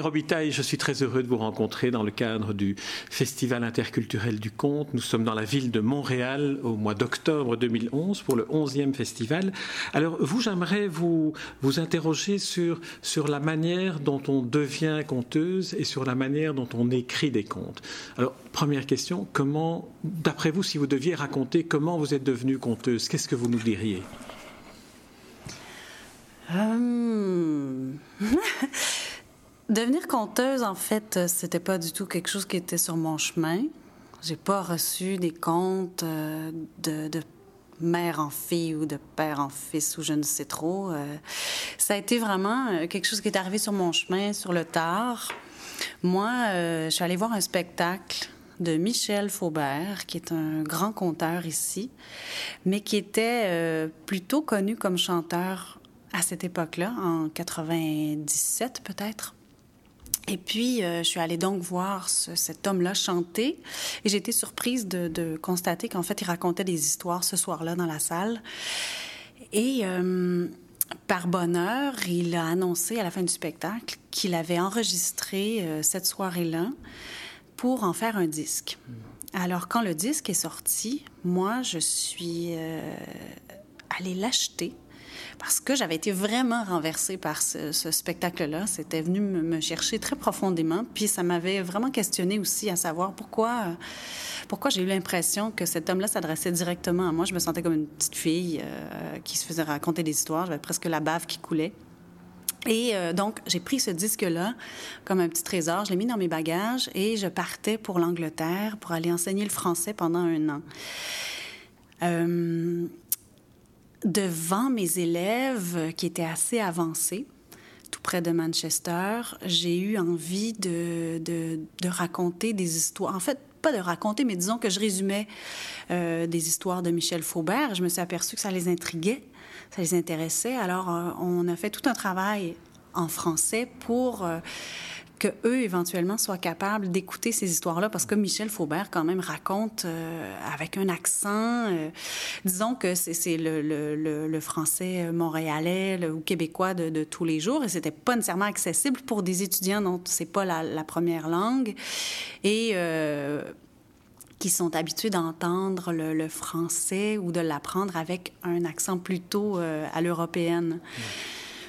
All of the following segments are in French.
Robitaille, je suis très heureux de vous rencontrer dans le cadre du Festival interculturel du conte. Nous sommes dans la ville de Montréal au mois d'octobre 2011 pour le 11e festival. Alors, vous, j'aimerais vous, vous interroger sur, sur la manière dont on devient conteuse et sur la manière dont on écrit des contes. Alors, première question, comment, d'après vous, si vous deviez raconter comment vous êtes devenue conteuse, qu'est-ce que vous nous diriez? euh, Devenir conteuse, en fait, c'était pas du tout quelque chose qui était sur mon chemin. J'ai pas reçu des contes euh, de, mère en fille ou de père en fils ou je ne sais trop. Euh. ça a été vraiment quelque chose qui est arrivé sur mon chemin, sur le tard. Moi, je suis allée voir un spectacle de Michel Faubert, qui est un grand conteur ici, mais qui était plutôt connu comme chanteur à cette époque-là, en 97 peut-être. Et puis, euh, je suis allée donc voir cet homme-là chanter et j'ai été surprise de, constater qu'en fait, il racontait des histoires ce soir-là dans la salle. Et euh, par bonheur, il a annoncé à la fin du spectacle qu'il avait enregistré euh, cette soirée-là pour en faire un disque. Alors, quand le disque est sorti, moi, je suis allée l'acheter parce que j'avais été vraiment renversée par ce, spectacle-là. C'était venu me, chercher très profondément, puis ça m'avait vraiment questionné aussi à savoir pourquoi, pourquoi j'ai eu l'impression que cet homme-là s'adressait directement à moi. Je me sentais comme une petite fille euh, qui se faisait raconter des histoires. J'avais presque la bave qui coulait. Et euh, donc, j'ai pris ce disque-là comme un petit trésor, je l'ai mis dans mes bagages et je partais pour l'Angleterre pour aller enseigner le français pendant un an. Euh, devant mes élèves qui étaient assez avancés, tout près de Manchester, j'ai eu envie de, de, raconter des histoires. En fait, pas de raconter, mais disons que je résumais euh, des histoires de Michel Faubert. Je me suis aperçue que ça les intriguait, ça les intéressait. Alors, euh, on a fait tout un travail en français pour euh, que eux éventuellement soient capables d'écouter ces histoires-là, parce que Michel Faubert quand même raconte euh, avec un accent, euh, disons que c'est le, français montréalais ou québécois de, tous les jours, et c'était pas nécessairement accessible pour des étudiants dont c'est pas la, première langue, et euh, qui sont habitués d'entendre le, français ou de l'apprendre avec un accent plutôt à l'européenne.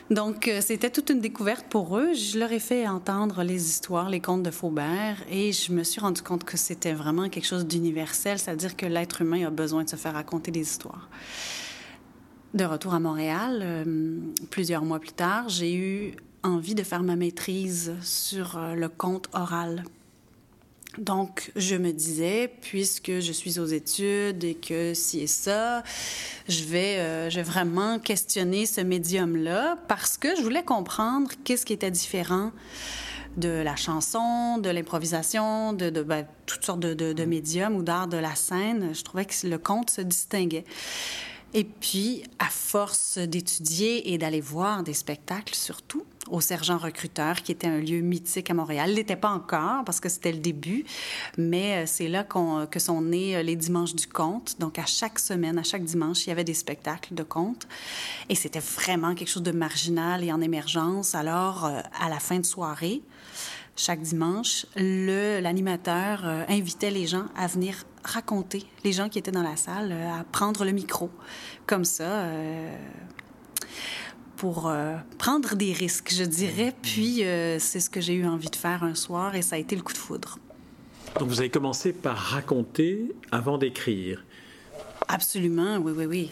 Donc, euh, c'était toute une découverte pour eux. Je leur ai fait entendre les histoires, les contes de Faubert, et je me suis rendu compte que c'était vraiment quelque chose d'universel, c'est-à-dire que l'être humain a besoin de se faire raconter des histoires. De retour à Montréal, euh, plusieurs mois plus tard, j'ai eu envie de faire ma maîtrise sur euh, le conte oral donc, je me disais, puisque je suis aux études et que si et ça, je vais, euh, je vais vraiment questionner ce médium-là parce que je voulais comprendre qu'est-ce qui était différent de la chanson, de l'improvisation, de, de ben, toutes sortes de, de, de médiums ou d'art de la scène. Je trouvais que le conte se distinguait. Et puis, à force d'étudier et d'aller voir des spectacles surtout, au Sergent Recruteur, qui était un lieu mythique à Montréal. Il n'était pas encore parce que c'était le début, mais euh, c'est là que sont nés euh, les dimanches du conte. Donc, à chaque semaine, à chaque dimanche, il y avait des spectacles de conte. Et c'était vraiment quelque chose de marginal et en émergence. Alors, euh, à la fin de soirée, chaque dimanche, l'animateur invitait les gens à venir raconter, les gens qui étaient dans la salle, à prendre le micro. Comme ça, pour euh, prendre des risques, je dirais. Puis euh, c'est ce que j'ai eu envie de faire un soir et ça a été le coup de foudre. Donc vous avez commencé par raconter avant d'écrire. Absolument, oui, oui, oui.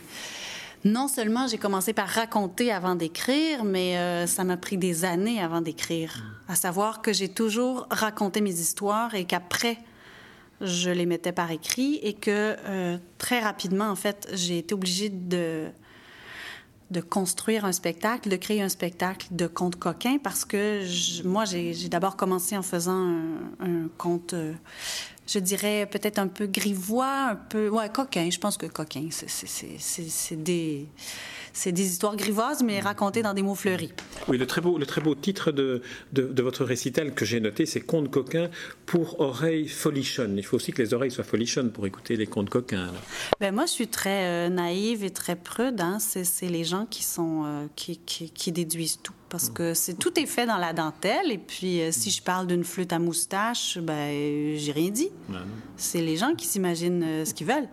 Non seulement j'ai commencé par raconter avant d'écrire, mais euh, ça m'a pris des années avant d'écrire. À savoir que j'ai toujours raconté mes histoires et qu'après, je les mettais par écrit et que très rapidement, en fait, j'ai été obligée de de construire un spectacle, de créer un spectacle de conte coquin parce que moi, j'ai d'abord commencé en faisant un, conte, euh, je dirais peut-être un peu grivois, un peu, ouais, coquin. Je pense que coquin, c'est des c'est des histoires grivoises, mais racontées dans des mots fleuris. Oui, le très beau, le très beau titre de, de, votre récital que j'ai noté, c'est Contes coquins pour oreilles folichonnes. Il faut aussi que les oreilles soient folichonnes pour écouter les contes coquins. Ben moi, je suis très euh, naïve et très prude. Hein. C'est les gens qui, sont, euh, qui, qui, qui déduisent tout. parce que c'est tout est fait dans la dentelle. Et puis, euh, si je parle d'une flûte à moustache, ben, j'ai rien dit. C'est les gens qui s'imaginent euh, ce qu'ils veulent.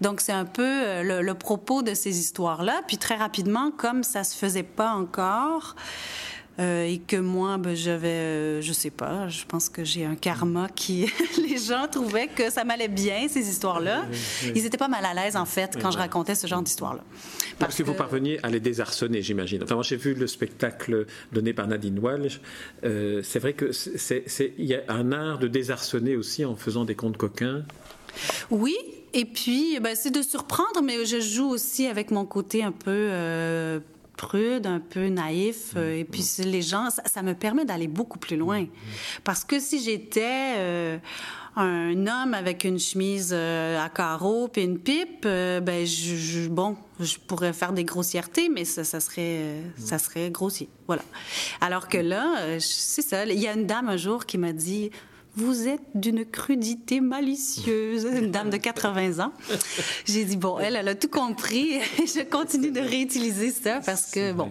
Donc, c'est un peu euh, le, propos de ces histoires-là. Puis, très rapidement, comme ça se faisait pas encore, euh, et que moi, ben, j'avais, euh, je sais pas, je pense que j'ai un karma qui. les gens trouvaient que ça m'allait bien, ces histoires-là. Ils étaient pas mal à l'aise, en fait, quand je racontais ce genre d'histoire-là. Parce, que, vous parveniez à les désarçonner, j'imagine. Enfin, moi, j'ai vu le spectacle donné par Nadine Walsh. Euh, c'est vrai qu'il y a un art de désarçonner aussi en faisant des contes coquins. Oui, et puis, ben, c'est de surprendre, mais je joue aussi avec mon côté un peu prude, un peu naïf. Euh, et puis les gens, ça, me permet d'aller beaucoup plus loin. Parce que si j'étais euh, un homme avec une chemise euh, à carreaux puis une pipe, ben je, bon, je pourrais faire des grossièretés, mais ça, ça serait ça serait grossier. Voilà. Alors que là, c'est ça. Il y a une dame un jour qui m'a dit vous êtes d'une crudité malicieuse, une dame de 80 ans. J'ai dit, bon, elle, elle a tout compris. je continue de réutiliser ça parce que, bon,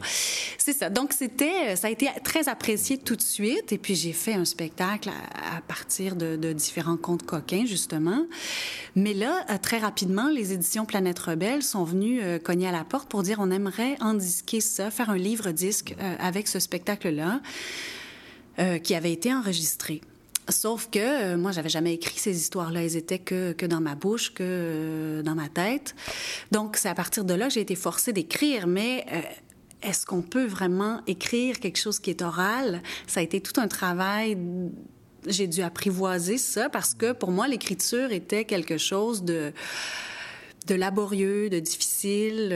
c'est ça. Donc, c'était, ça a été très apprécié tout de suite. Et puis, j'ai fait un spectacle à, partir de, différents contes coquins, justement. Mais là, euh, très rapidement, les éditions Planète Rebelle sont venues euh, cogner à la porte pour dire, on aimerait en disquer ça, faire un livre-disque euh, avec ce spectacle-là. qui avait été enregistré. Sauf que euh, moi, j'avais jamais écrit ces histoires-là. Elles étaient que, que dans ma bouche, que euh, dans ma tête. Donc, c'est à partir de là que j'ai été forcée d'écrire. Mais euh, est-ce qu'on peut vraiment écrire quelque chose qui est oral? Ça a été tout un travail. J'ai dû apprivoiser ça parce que pour moi, l'écriture était quelque chose de de laborieux, de difficile,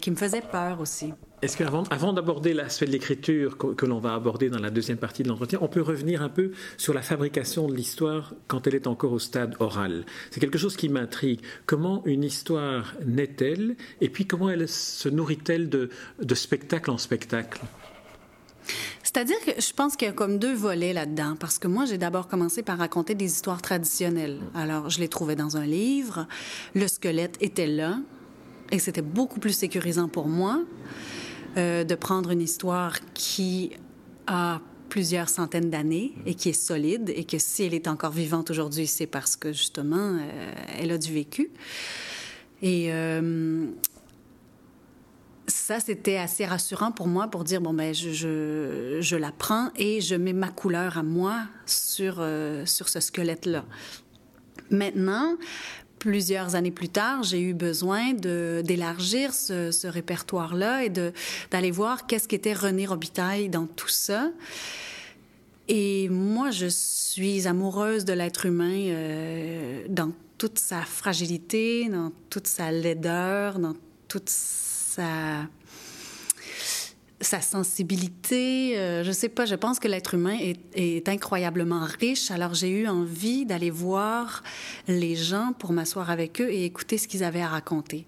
qui me faisait peur aussi. Est-ce qu'avant avant, d'aborder l'aspect de l'écriture que, l'on va aborder dans la deuxième partie de l'entretien, on peut revenir un peu sur la fabrication de l'histoire quand elle est encore au stade oral? C'est quelque chose qui m'intrigue. Comment une histoire naît-elle et puis comment elle se nourrit-elle de, de spectacle en spectacle? C'est-à-dire que je pense qu'il y a comme deux volets là-dedans, parce que moi, j'ai d'abord commencé par raconter des histoires traditionnelles. Alors, je les trouvais dans un livre, le squelette était là, et c'était beaucoup plus sécurisant pour moi. Euh, de prendre une histoire qui a plusieurs centaines d'années et qui est solide et que si elle est encore vivante aujourd'hui, c'est parce que justement, euh, elle a du vécu. Et euh, ça, c'était assez rassurant pour moi pour dire, bon, ben, je, je, je, la prends et je mets ma couleur à moi sur, sur ce squelette-là. Maintenant, plusieurs années plus tard, j'ai eu besoin d'élargir ce, répertoire-là et d'aller voir qu'est-ce qu'était René Robitaille dans tout ça. Et moi, je suis amoureuse de l'être humain euh, dans toute sa fragilité, dans toute sa laideur, dans toute sa sa sensibilité. Euh, je sais pas, je pense que l'être humain est, est, incroyablement riche. Alors j'ai eu envie d'aller voir les gens pour m'asseoir avec eux et écouter ce qu'ils avaient à raconter.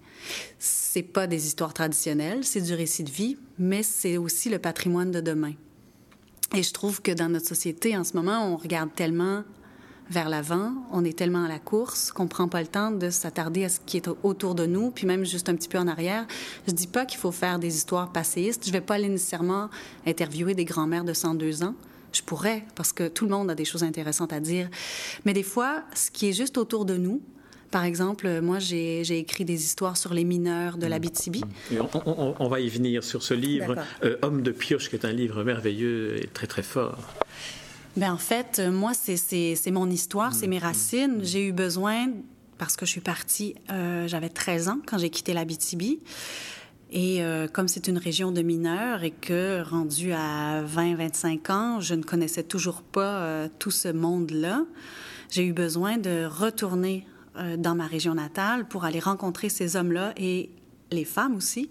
C'est pas des histoires traditionnelles, c'est du récit de vie, mais c'est aussi le patrimoine de demain. Et je trouve que dans notre société, en ce moment, on regarde tellement vers l'avant. On est tellement à la course qu'on prend pas le temps de s'attarder à ce qui est autour de nous, puis même juste un petit peu en arrière. Je dis pas qu'il faut faire des histoires passéistes. Je vais pas aller nécessairement interviewer des grands-mères de 102 ans. Je pourrais, parce que tout le monde a des choses intéressantes à dire. Mais des fois, ce qui est juste autour de nous, par exemple, moi, j'ai écrit des histoires sur les mineurs de l'Abitibi. On, on, va y venir sur ce livre, euh, Homme de pioche, qui est un livre merveilleux et très, très fort. Bien, en fait, euh, moi, c'est mon histoire, c'est mes mm. racines. J'ai eu besoin, parce que je suis partie, euh, j'avais 13 ans quand j'ai quitté l'Abitibi. Et euh, comme c'est une région de mineurs et que, rendu à 20-25 ans, je ne connaissais toujours pas tout ce monde-là, j'ai eu besoin de retourner dans ma région natale pour aller rencontrer ces hommes-là et les femmes aussi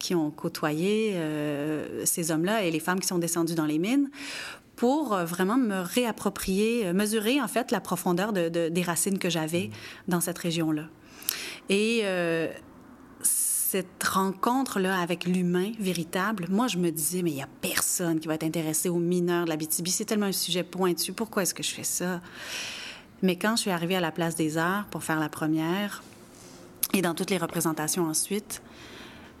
qui ont côtoyé ces hommes-là et les femmes qui sont descendues dans les mines pour euh, vraiment me réapproprier, euh, mesurer en fait la profondeur de, des racines que j'avais dans cette région-là. Et euh, cette rencontre-là avec l'humain véritable, moi, je me disais, mais il n'y a personne qui va être intéressé aux mineurs de la BTB. C'est tellement un sujet pointu. Pourquoi est-ce que je fais ça? Mais quand je suis arrivée à la Place des Arts pour faire la première, et dans toutes les représentations ensuite,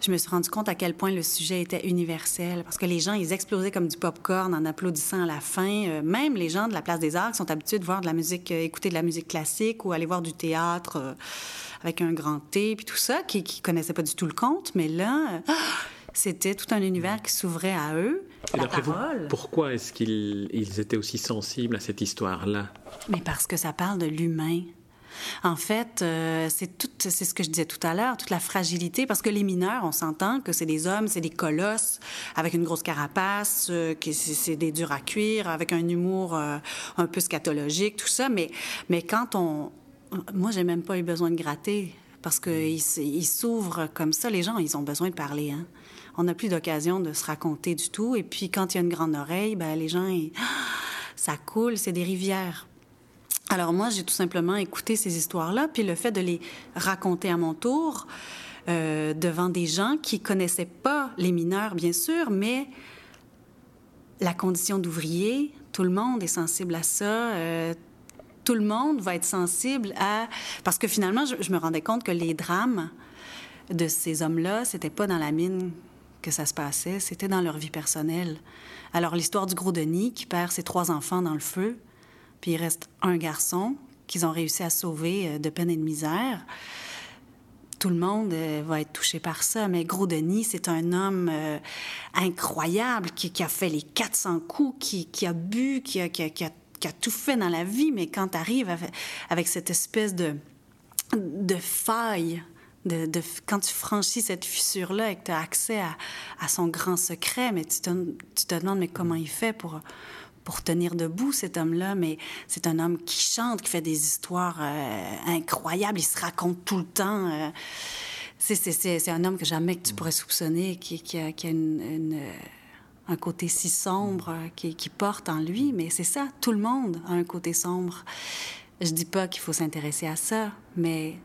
je me suis rendu compte à quel point le sujet était universel. Parce que les gens, ils explosaient comme du pop-corn en applaudissant à la fin. Euh, même les gens de la Place des Arts qui sont habitués de voir de la musique, euh, écouter de la musique classique ou aller voir du théâtre euh, avec un grand T, puis tout ça, qui ne connaissaient pas du tout le conte. Mais là, c'était tout un univers qui s'ouvrait à eux. Et d'après vous, pourquoi est-ce qu'ils étaient aussi sensibles à cette histoire-là? Mais parce que ça parle de l'humain. En fait, euh, c'est tout, c'est ce que je disais tout à l'heure, toute la fragilité, parce que les mineurs, on s'entend que c'est des hommes, c'est des colosses avec une grosse carapace, euh, c'est des durs à cuire, avec un humour euh, un peu scatologique, tout ça. Mais, mais quand on, moi, j'ai même pas eu besoin de gratter parce qu'ils ils s'ouvrent comme ça. Les gens, ils ont besoin de parler. Hein? On n'a plus d'occasion de se raconter du tout. Et puis, quand il y a une grande oreille, ben, les gens, ça coule, c'est des rivières. Alors moi, j'ai tout simplement écouté ces histoires-là, puis le fait de les raconter à mon tour euh, devant des gens qui connaissaient pas les mineurs, bien sûr, mais la condition d'ouvrier, tout le monde est sensible à ça. Euh, tout le monde va être sensible à... Parce que finalement, je, me rendais compte que les drames de ces hommes-là, c'était pas dans la mine que ça se passait, c'était dans leur vie personnelle. Alors l'histoire du gros Denis qui perd ses trois enfants dans le feu, puis il reste un garçon qu'ils ont réussi à sauver euh, de peine et de misère. Tout le monde euh, va être touché par ça, mais Gros Denis, c'est un homme euh, incroyable qui, a fait les 400 coups, qui, a bu, qui a, tout fait dans la vie, mais quand tu arrives avec, cette espèce de, faille quand tu franchis cette fissure-là et que tu as accès à, son grand secret, mais tu te, tu te, demandes mais comment il fait pour, pour tenir debout, cet homme-là, mais c'est un homme qui chante, qui fait des histoires euh, incroyables, il se raconte tout le temps. Euh, c'est un homme que jamais que tu pourrais soupçonner, qui, qui a, qui a une, euh, un côté si sombre qui, qui, porte en lui, mais c'est ça, tout le monde a un côté sombre. Je dis pas qu'il faut s'intéresser à ça, mais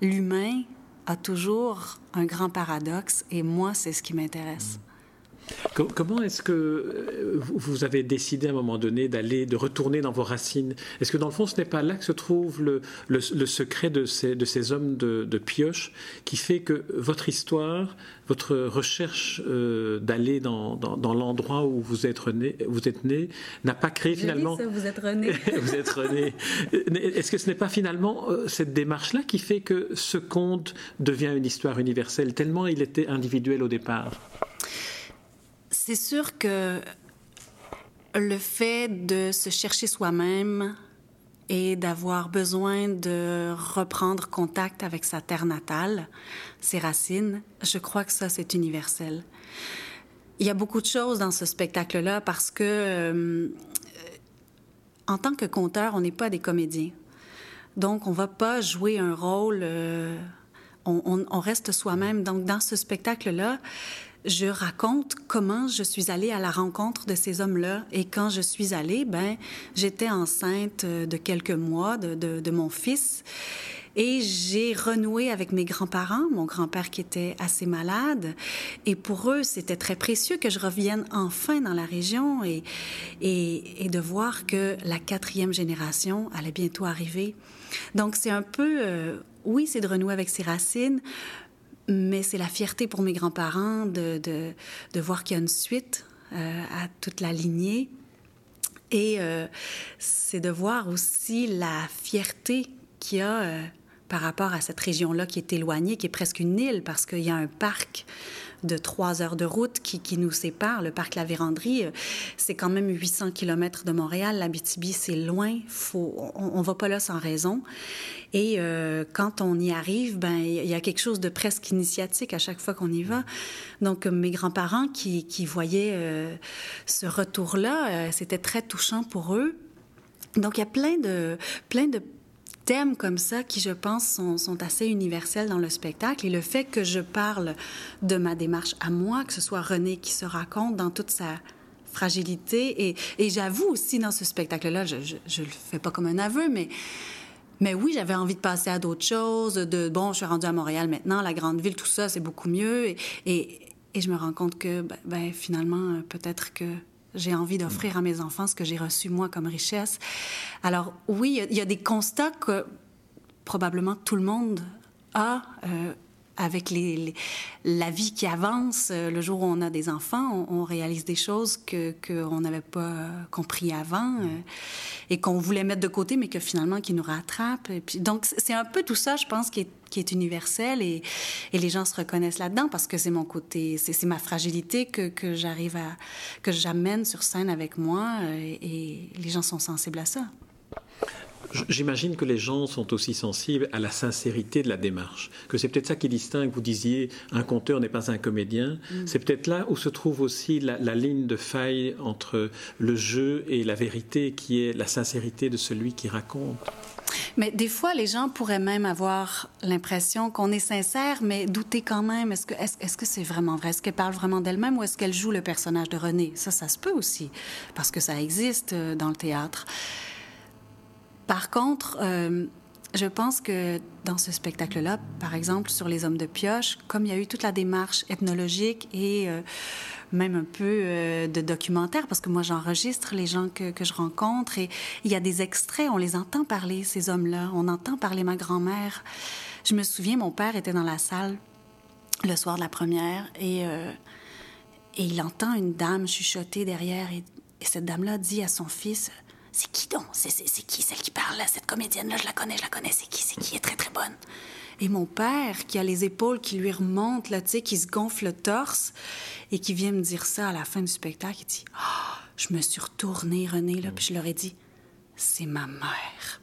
l'humain a toujours un grand paradoxe, et moi, c'est ce qui m'intéresse. Comment est-ce que euh, vous avez décidé à un moment donné d'aller, de retourner dans vos racines? Est-ce que dans le fond, ce n'est pas là que se trouve le, le, secret de ces, de ces hommes de, de, pioche qui fait que votre histoire, votre recherche euh, d'aller dans, dans, l'endroit où vous êtes né, vous êtes né, n'a pas créé finalement. Ça, vous êtes rené. vous êtes rené. Est-ce que ce n'est pas finalement euh, cette démarche-là qui fait que ce conte devient une histoire universelle tellement il était individuel au départ? C'est sûr que le fait de se chercher soi-même et d'avoir besoin de reprendre contact avec sa terre natale, ses racines, je crois que ça, c'est universel. Il y a beaucoup de choses dans ce spectacle-là parce que, euh, en tant que conteur, on n'est pas des comédiens. Donc, on va pas jouer un rôle, euh, on, on, reste soi-même. Donc, dans ce spectacle-là, je raconte comment je suis allée à la rencontre de ces hommes-là. Et quand je suis allée, ben, j'étais enceinte euh, de quelques mois de, de, mon fils. Et j'ai renoué avec mes grands-parents, mon grand-père qui était assez malade. Et pour eux, c'était très précieux que je revienne enfin dans la région et, et, de voir que la quatrième génération allait bientôt arriver. Donc c'est un peu, euh, oui, c'est de renouer avec ses racines, mais c'est la fierté pour mes grands-parents de, de, voir qu'il y a une suite euh, à toute la lignée. Et euh, c'est de voir aussi la fierté qu'il y a euh, par rapport à cette région-là qui est éloignée, qui est presque une île, parce qu'il y a un parc de trois heures de route qui, qui nous sépare. Le parc La Vérandrie, euh, c'est quand même 800 km de Montréal. L'Abitibi, c'est loin. Faut, on ne va pas là sans raison. Et euh, quand on y arrive, ben il y a quelque chose de presque initiatique à chaque fois qu'on y va. Donc mes grands-parents qui, qui voyaient euh, ce retour-là, c'était très touchant pour eux. Donc il y a plein de plein de thèmes comme ça qui, je pense, sont, assez universels dans le spectacle. Et le fait que je parle de ma démarche à moi, que ce soit René qui se raconte dans toute sa fragilité. Et, j'avoue aussi dans ce spectacle-là, je ne le fais pas comme un aveu, mais... Mais oui, j'avais envie de passer à d'autres choses, de bon, je suis rendue à Montréal maintenant, la grande ville, tout ça, c'est beaucoup mieux. Et, je me rends compte que, ben, ben finalement, peut-être que j'ai envie d'offrir à mes enfants ce que j'ai reçu moi comme richesse. Alors oui, il y, a des constats que probablement tout le monde a. Euh, avec la vie qui avance, euh, le jour où on a des enfants, on, réalise des choses que qu'on n'avait pas compris avant euh, et qu'on voulait mettre de côté, mais que finalement qui nous rattrape. Et puis, donc c'est un peu tout ça, je pense, qui est, qui est universel et, et, les gens se reconnaissent là-dedans parce que c'est mon côté, c'est ma fragilité que, que j'arrive à que j'amène sur scène avec moi euh, et les gens sont sensibles à ça. J'imagine que les gens sont aussi sensibles à la sincérité de la démarche, que c'est peut-être ça qui distingue, vous disiez, un conteur n'est pas un comédien. Mm. C'est peut-être là où se trouve aussi la, ligne de faille entre le jeu et la vérité, qui est la sincérité de celui qui raconte. Mais des fois, les gens pourraient même avoir l'impression qu'on est sincère, mais douter quand même. Est-ce que c'est -ce, c'est vraiment vrai? Est-ce qu'elle parle vraiment d'elle-même ou est-ce qu'elle joue le personnage de René? Ça, ça se peut aussi, parce que ça existe euh, dans le théâtre. Par contre, euh, je pense que dans ce spectacle-là, par exemple, sur les hommes de pioche, comme il y a eu toute la démarche ethnologique et euh, même un peu euh, de documentaire, parce que moi j'enregistre les gens que, je rencontre et il y a des extraits, on les entend parler, ces hommes-là, on entend parler ma grand-mère. Je me souviens, mon père était dans la salle le soir de la première et, et il entend une dame chuchoter derrière et cette dame-là dit à son fils, c'est qui donc? C'est qui celle qui parle là? Cette comédienne-là, je la connais, je la connais. C'est qui? C'est qui? Elle est très, très bonne. Et mon père, qui a les épaules qui lui remontent, là, tu sais, qui se gonfle le torse, et qui vient me dire ça à la fin du spectacle, il dit oh, Je me suis retournée, René, là, puis je leur ai dit C'est ma mère.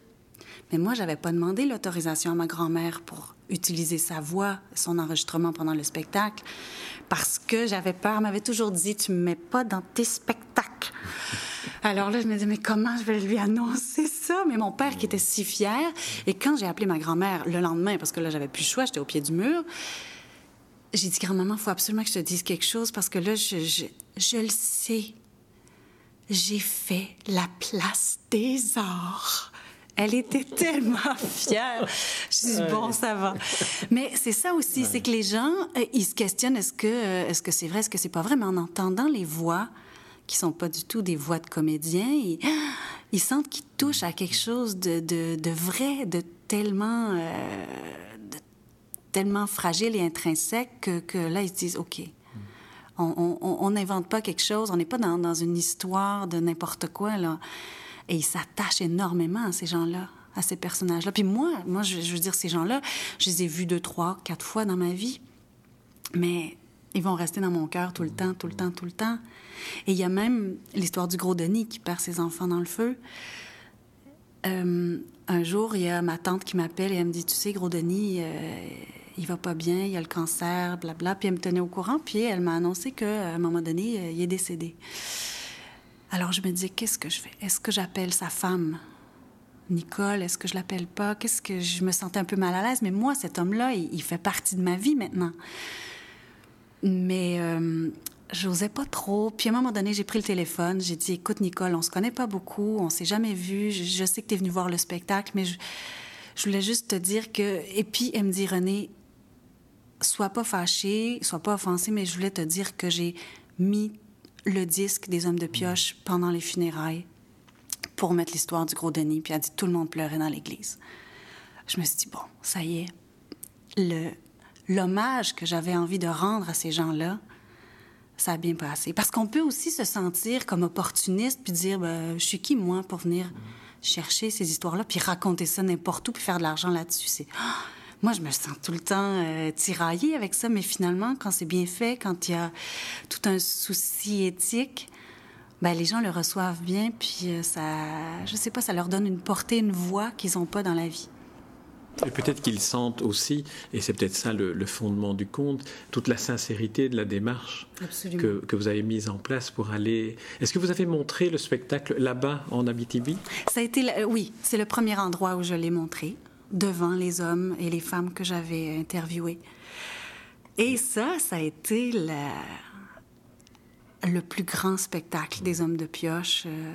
Mais moi, j'avais pas demandé l'autorisation à ma grand-mère pour utiliser sa voix, son enregistrement pendant le spectacle, parce que j'avais peur. Elle m'avait toujours dit Tu me mets pas dans tes spectacles. Alors là, je me disais, mais comment je vais lui annoncer ça? Mais mon père qui était si fier. Et quand j'ai appelé ma grand-mère le lendemain, parce que là, j'avais plus le choix, j'étais au pied du mur, j'ai dit, grand-maman, il faut absolument que je te dise quelque chose parce que là, je, je, je le sais. J'ai fait la place des arts. Elle était tellement fière. Je dis bon, ça va. Mais c'est ça aussi, c'est que les gens, euh, ils se questionnent est-ce que euh, c'est vrai, est-ce que c'est pas vrai, mais en entendant les voix, qui sont pas du tout des voix de comédiens. Ils, ils sentent qu'ils touchent à quelque chose de, de, vrai, de tellement, euh, tellement fragile et intrinsèque que, là, ils se disent, OK, on n'invente pas quelque chose, on n'est pas dans, dans, une histoire de n'importe quoi, là. Et ils s'attachent énormément à ces gens-là, à ces personnages-là. Puis moi, moi je, je veux dire, ces gens-là, je les ai vus deux, trois, quatre fois dans ma vie. Mais ils vont rester dans mon cœur tout le temps, tout le temps, tout le temps. Et il y a même l'histoire du gros Denis qui perd ses enfants dans le feu. Euh, un jour, il y a ma tante qui m'appelle et elle me dit, tu sais, gros Denis, euh, il va pas bien, il a le cancer, blabla. Puis elle me tenait au courant, puis elle m'a annoncé qu'à un moment donné, euh, il est décédé. Alors je me dis, qu'est-ce que je fais? Est-ce que j'appelle sa femme? Nicole, est-ce que je l'appelle pas? Qu'est-ce que je me sentais un peu mal à l'aise? Mais moi, cet homme-là, il, fait partie de ma vie maintenant. Mais euh, j'osais pas trop. Puis à un moment donné, j'ai pris le téléphone. J'ai dit, écoute, Nicole, on se connaît pas beaucoup, on s'est jamais vu. Je, sais que tu es venue voir le spectacle, mais je, voulais juste te dire que. Et puis, elle me dit, René, sois pas fâchée, sois pas offensée, mais je voulais te dire que j'ai mis le disque des Hommes de Pioche pendant les funérailles pour mettre l'histoire du gros Denis. Puis elle a dit, tout le monde pleurait dans l'église. Je me suis dit, bon, ça y est. Le, l'hommage que j'avais envie de rendre à ces gens-là, ça a bien passé. Parce qu'on peut aussi se sentir comme opportuniste puis dire, ben, je suis qui moi pour venir chercher ces histoires-là puis raconter ça n'importe où puis faire de l'argent là-dessus? C'est moi, je me sens tout le temps euh, tiraillée avec ça, mais finalement, quand c'est bien fait, quand il y a tout un souci éthique, ben, les gens le reçoivent bien, puis euh, ça, je sais pas, ça leur donne une portée, une voix qu'ils n'ont pas dans la vie. Et peut-être qu'ils sentent aussi, et c'est peut-être ça le, fondement du conte, toute la sincérité de la démarche que, que, vous avez mise en place pour aller. Est-ce que vous avez montré le spectacle là-bas en Abitibi? Ça a été, oui, c'est le premier endroit où je l'ai montré, devant les hommes et les femmes que j'avais interviewés. Et ça, ça a été la, le plus grand spectacle des hommes de pioche. Euh,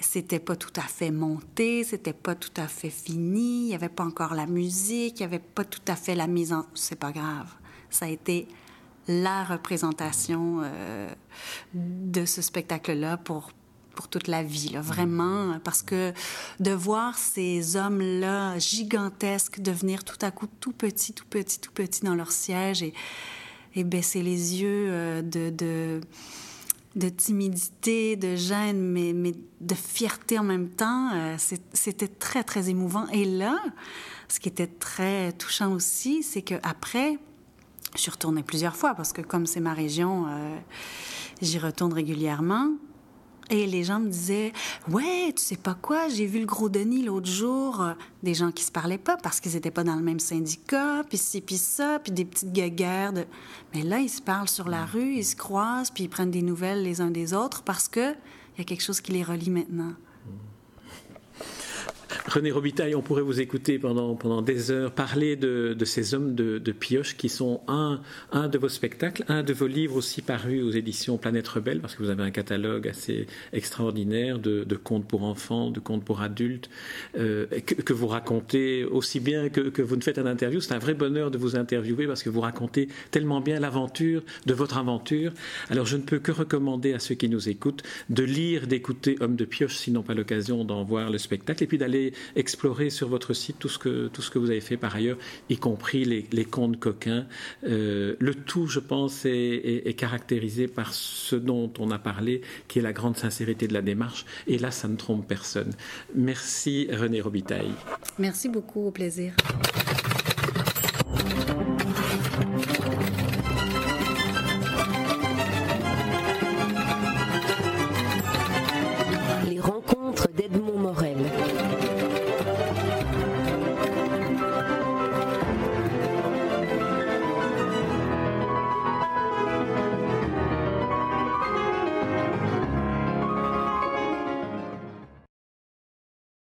c'était pas tout à fait monté, c'était pas tout à fait fini, il y avait pas encore la musique, il y avait pas tout à fait la mise en... C'est pas grave. Ça a été la représentation euh, de ce spectacle-là pour pour toute la vie, là, vraiment, parce que de voir ces hommes-là gigantesques devenir tout à coup tout petits, tout petits, tout petits dans leur siège et, baisser les yeux euh, de, de, timidité, de gêne, mais, mais de fierté en même temps, euh, c'était très, très émouvant. Et là, ce qui était très touchant aussi, c'est qu'après, je suis retournée plusieurs fois parce que comme c'est ma région, euh, j'y retourne régulièrement. Et les gens me disaient Ouais, tu sais pas quoi, j'ai vu le gros Denis l'autre jour. Des gens qui se parlaient pas parce qu'ils étaient pas dans le même syndicat, puis ci, puis ça, puis des petites guéguerres. Mais là, ils se parlent sur la rue, ils se croisent, puis ils prennent des nouvelles les uns des autres parce qu'il y a quelque chose qui les relie maintenant. René Robitaille, on pourrait vous écouter pendant, pendant des heures parler de, ces hommes de, pioche qui sont un, un de vos spectacles, un de vos livres aussi parus aux éditions Planète Rebelle, parce que vous avez un catalogue assez extraordinaire de, contes pour enfants, de contes pour adultes, euh, que, vous racontez aussi bien que, que vous ne faites un interview. C'est un vrai bonheur de vous interviewer parce que vous racontez tellement bien l'aventure de votre aventure. Alors je ne peux que recommander à ceux qui nous écoutent de lire, d'écouter Hommes de pioche, s'ils n'ont pas l'occasion d'en voir le spectacle, et puis d'aller explorer sur votre site tout ce que, tout ce que vous avez fait par ailleurs, y compris les, les contes coquins. Euh, le tout, je pense, est, caractérisé par ce dont on a parlé, qui est la grande sincérité de la démarche. Et là, ça ne trompe personne. Merci René Robitaille. Merci beaucoup, au plaisir.